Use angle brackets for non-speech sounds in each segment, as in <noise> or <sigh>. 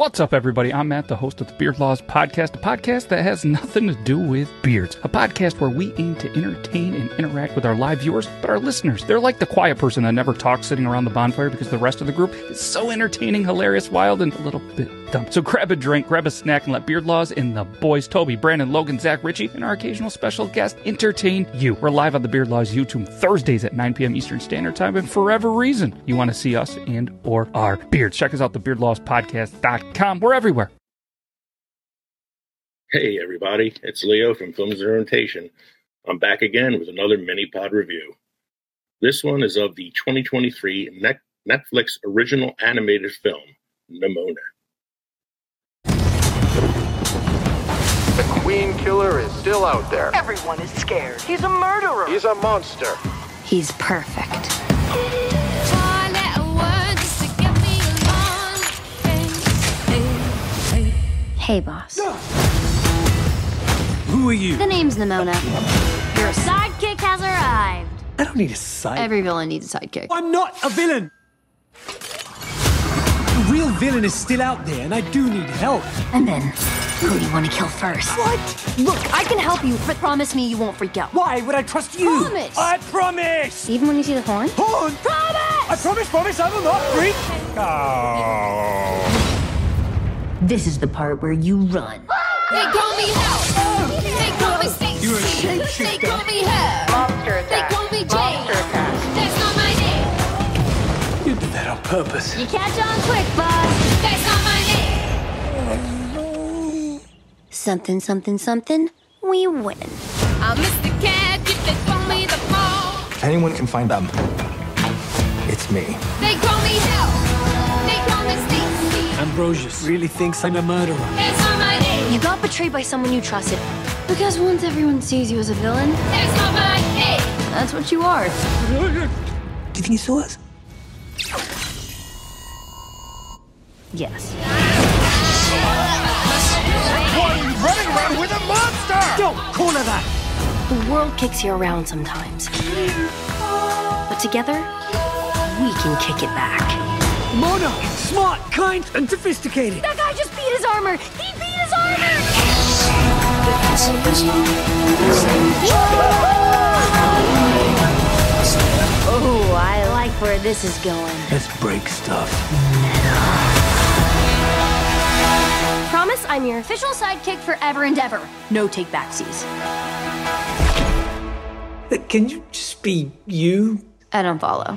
What's up, everybody? I'm Matt, the host of the Beard Laws Podcast, a podcast that has nothing to do with beards. A podcast where we aim to entertain and interact with our live viewers, but our listeners, they're like the quiet person that never talks sitting around the bonfire because the rest of the group is so entertaining, hilarious, wild, and a little bit So grab a drink, grab a snack, and let Beard Laws and the boys, Toby, Brandon, Logan, Zach, Richie, and our occasional special guest entertain you. We're live on the Beard Laws YouTube Thursdays at 9 p.m. Eastern Standard Time, and for whatever reason you want to see us and or our beards, check us out, the beardlawspodcast.com. We're everywhere. Hey everybody, it's Leo from Films and Fermentation. I'm back again with another mini pod review. This one is of the 2023 Netflix original animated film, Nimona. The queen Killer is still out there. Everyone is scared. He's a murderer. He's a monster. He's perfect. Hey, boss. Who are you? The name's Nimona. Your sidekick has arrived. I don't need a sidekick. Every villain needs a sidekick. I'm not a villain. The real villain is still out there, and I do need help. And then, who do you want to kill first? What? Look, I can help you, but promise me you won't freak out. Why would I trust you? Promise. I promise. Even when you see the horn? Horn. Promise! I promise, promise, I will not freak. Oh. This is the part where you run. They call me Hell. They call me Stacy. You're a They shapeshifter. call me Hell. Monster They attack. call me Jane. Monster attack. That's not my name. You did that on purpose. You catch on quick, boss. That's Something, something, something. We win. I'm Mr. Cat. If they throw me the ball. Anyone can find them. It's me. They call me Hell. They call me Stacy. Ambrosius really thinks I'm a murderer. That's not my. You got betrayed by someone you trusted. Because once everyone sees you as a villain, That's not my that's what you are. Do you think he saw us? Yes. Running around with a monster! Don't call her that. The world kicks you around sometimes. But together, we can kick it back. Mona, smart, kind, and sophisticated. That guy just beat his armor! He beat his armor! Oh, I like where this is going. Let's break stuff. Promise I'm your official sidekick forever and ever. No take backsies. Uh, Can you just be you? I don't follow.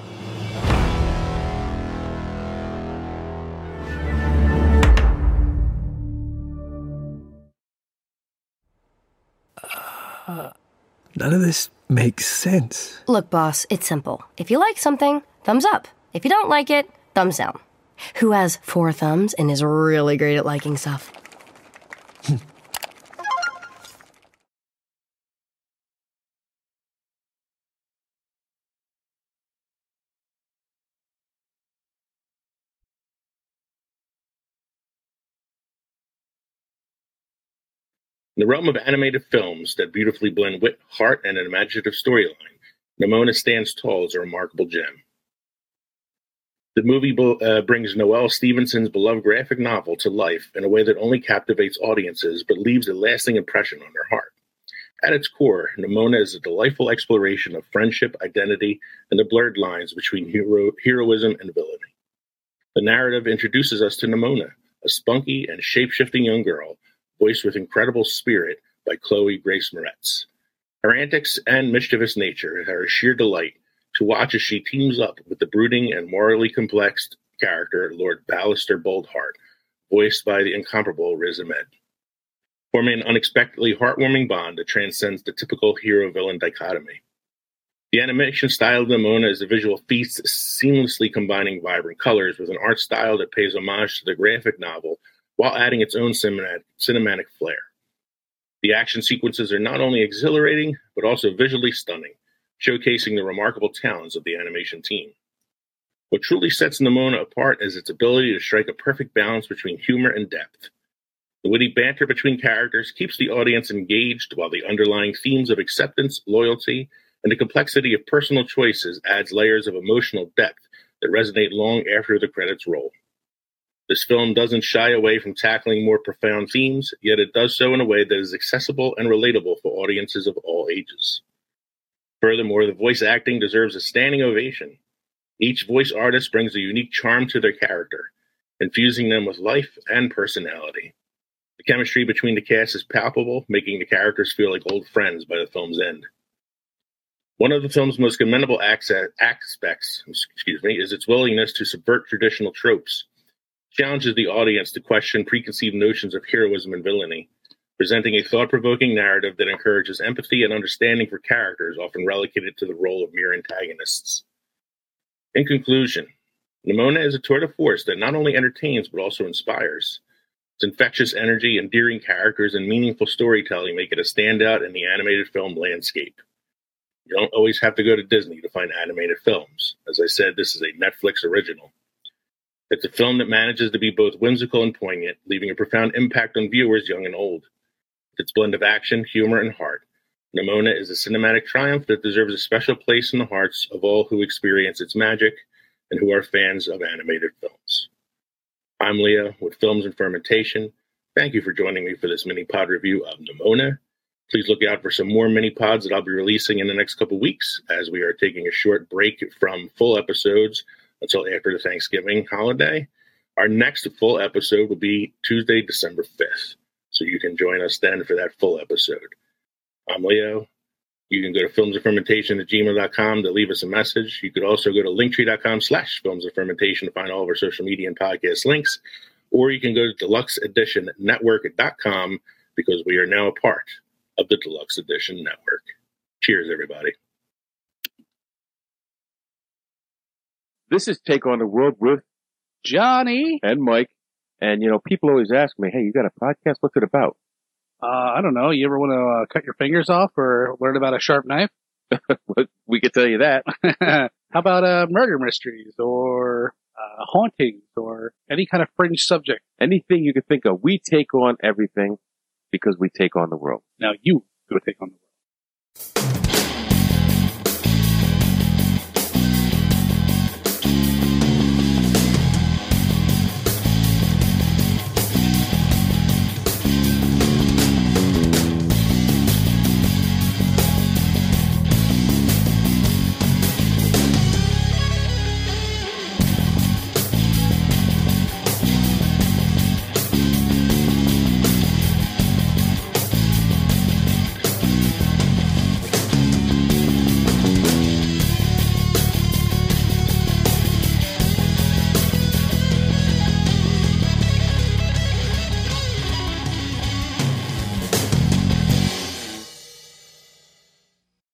None of this makes sense. Look, boss, it's simple. If you like something, thumbs up. If you don't like it, thumbs down. Who has four thumbs and is really great at liking stuff? In the realm of animated films that beautifully blend wit, heart, and an imaginative storyline, Nimona stands tall as a remarkable gem. The movie uh, brings Noelle Stevenson's beloved graphic novel to life in a way that only captivates audiences but leaves a lasting impression on their heart. At its core, Nimona is a delightful exploration of friendship, identity, and the blurred lines between hero- heroism and villainy. The narrative introduces us to Nimona, a spunky and shape-shifting young girl, voiced with incredible spirit by Chloe Grace Moretz. Her antics and mischievous nature are a sheer delight to watch as she teams up with the brooding and morally complex character Lord Ballister Boldheart, voiced by the incomparable Riz Ahmed. Forming an unexpectedly heartwarming bond that transcends the typical hero-villain dichotomy. The animation style of Nimona is a visual feast, seamlessly combining vibrant colors with an art style that pays homage to the graphic novel while adding its own cinematic, flair. The action sequences are not only exhilarating, but also visually stunning, showcasing the remarkable talents of the animation team. What truly sets Nimona apart is its ability to strike a perfect balance between humor and depth. The witty banter between characters keeps the audience engaged, while the underlying themes of acceptance, loyalty, and the complexity of personal choices adds layers of emotional depth that resonate long after the credits roll. This film doesn't shy away from tackling more profound themes, yet it does so in a way that is accessible and relatable for audiences of all ages. Furthermore, the voice acting deserves a standing ovation. Each voice artist brings a unique charm to their character, infusing them with life and personality. The chemistry between the cast is palpable, making the characters feel like old friends by the film's end. One of the film's most commendable aspects, excuse me, is its willingness to subvert traditional tropes, challenges the audience to question preconceived notions of heroism and villainy, presenting a thought-provoking narrative that encourages empathy and understanding for characters often relegated to the role of mere antagonists. In conclusion, Nimona is a tour de force that not only entertains but also inspires. Its infectious energy, endearing characters, and meaningful storytelling make it a standout in the animated film landscape. You don't always have to go to Disney to find animated films. As I said, this is a Netflix original. It's a film that manages to be both whimsical and poignant, leaving a profound impact on viewers young and old. With Its blend of action, humor, and heart, Nimona is a cinematic triumph that deserves a special place in the hearts of all who experience its magic and who are fans of animated films. I'm Leah with Films and Fermentation. Thank you for joining me for this mini pod review of Nimona. Please look out for some more mini pods that I'll be releasing in the next couple weeks as we are taking a short break from full episodes until after the Thanksgiving holiday. Our next full episode will be Tuesday, December 5th. So you can join us then for that full episode. I'm Leo. You can go to filmsandfermentation at gmail.com to leave us a message. You could also go to linktree.com slash filmsandfermentation to find all of our social media and podcast links. Or you can go to deluxeeditionnetwork.com because we are now a part of the Deluxe Edition Network. Cheers, everybody. This is Take on the World with Johnny and Mike. And, you know, people always ask me, hey, you got a podcast? What's it about? Uh, I don't know. You ever want to uh, cut your fingers off or learn about a sharp knife? <laughs> we could tell you that. <laughs> How about uh, murder mysteries or uh, hauntings or any kind of fringe subject? Anything you could think of. We take on everything because we take on the world. Now you go take on the world.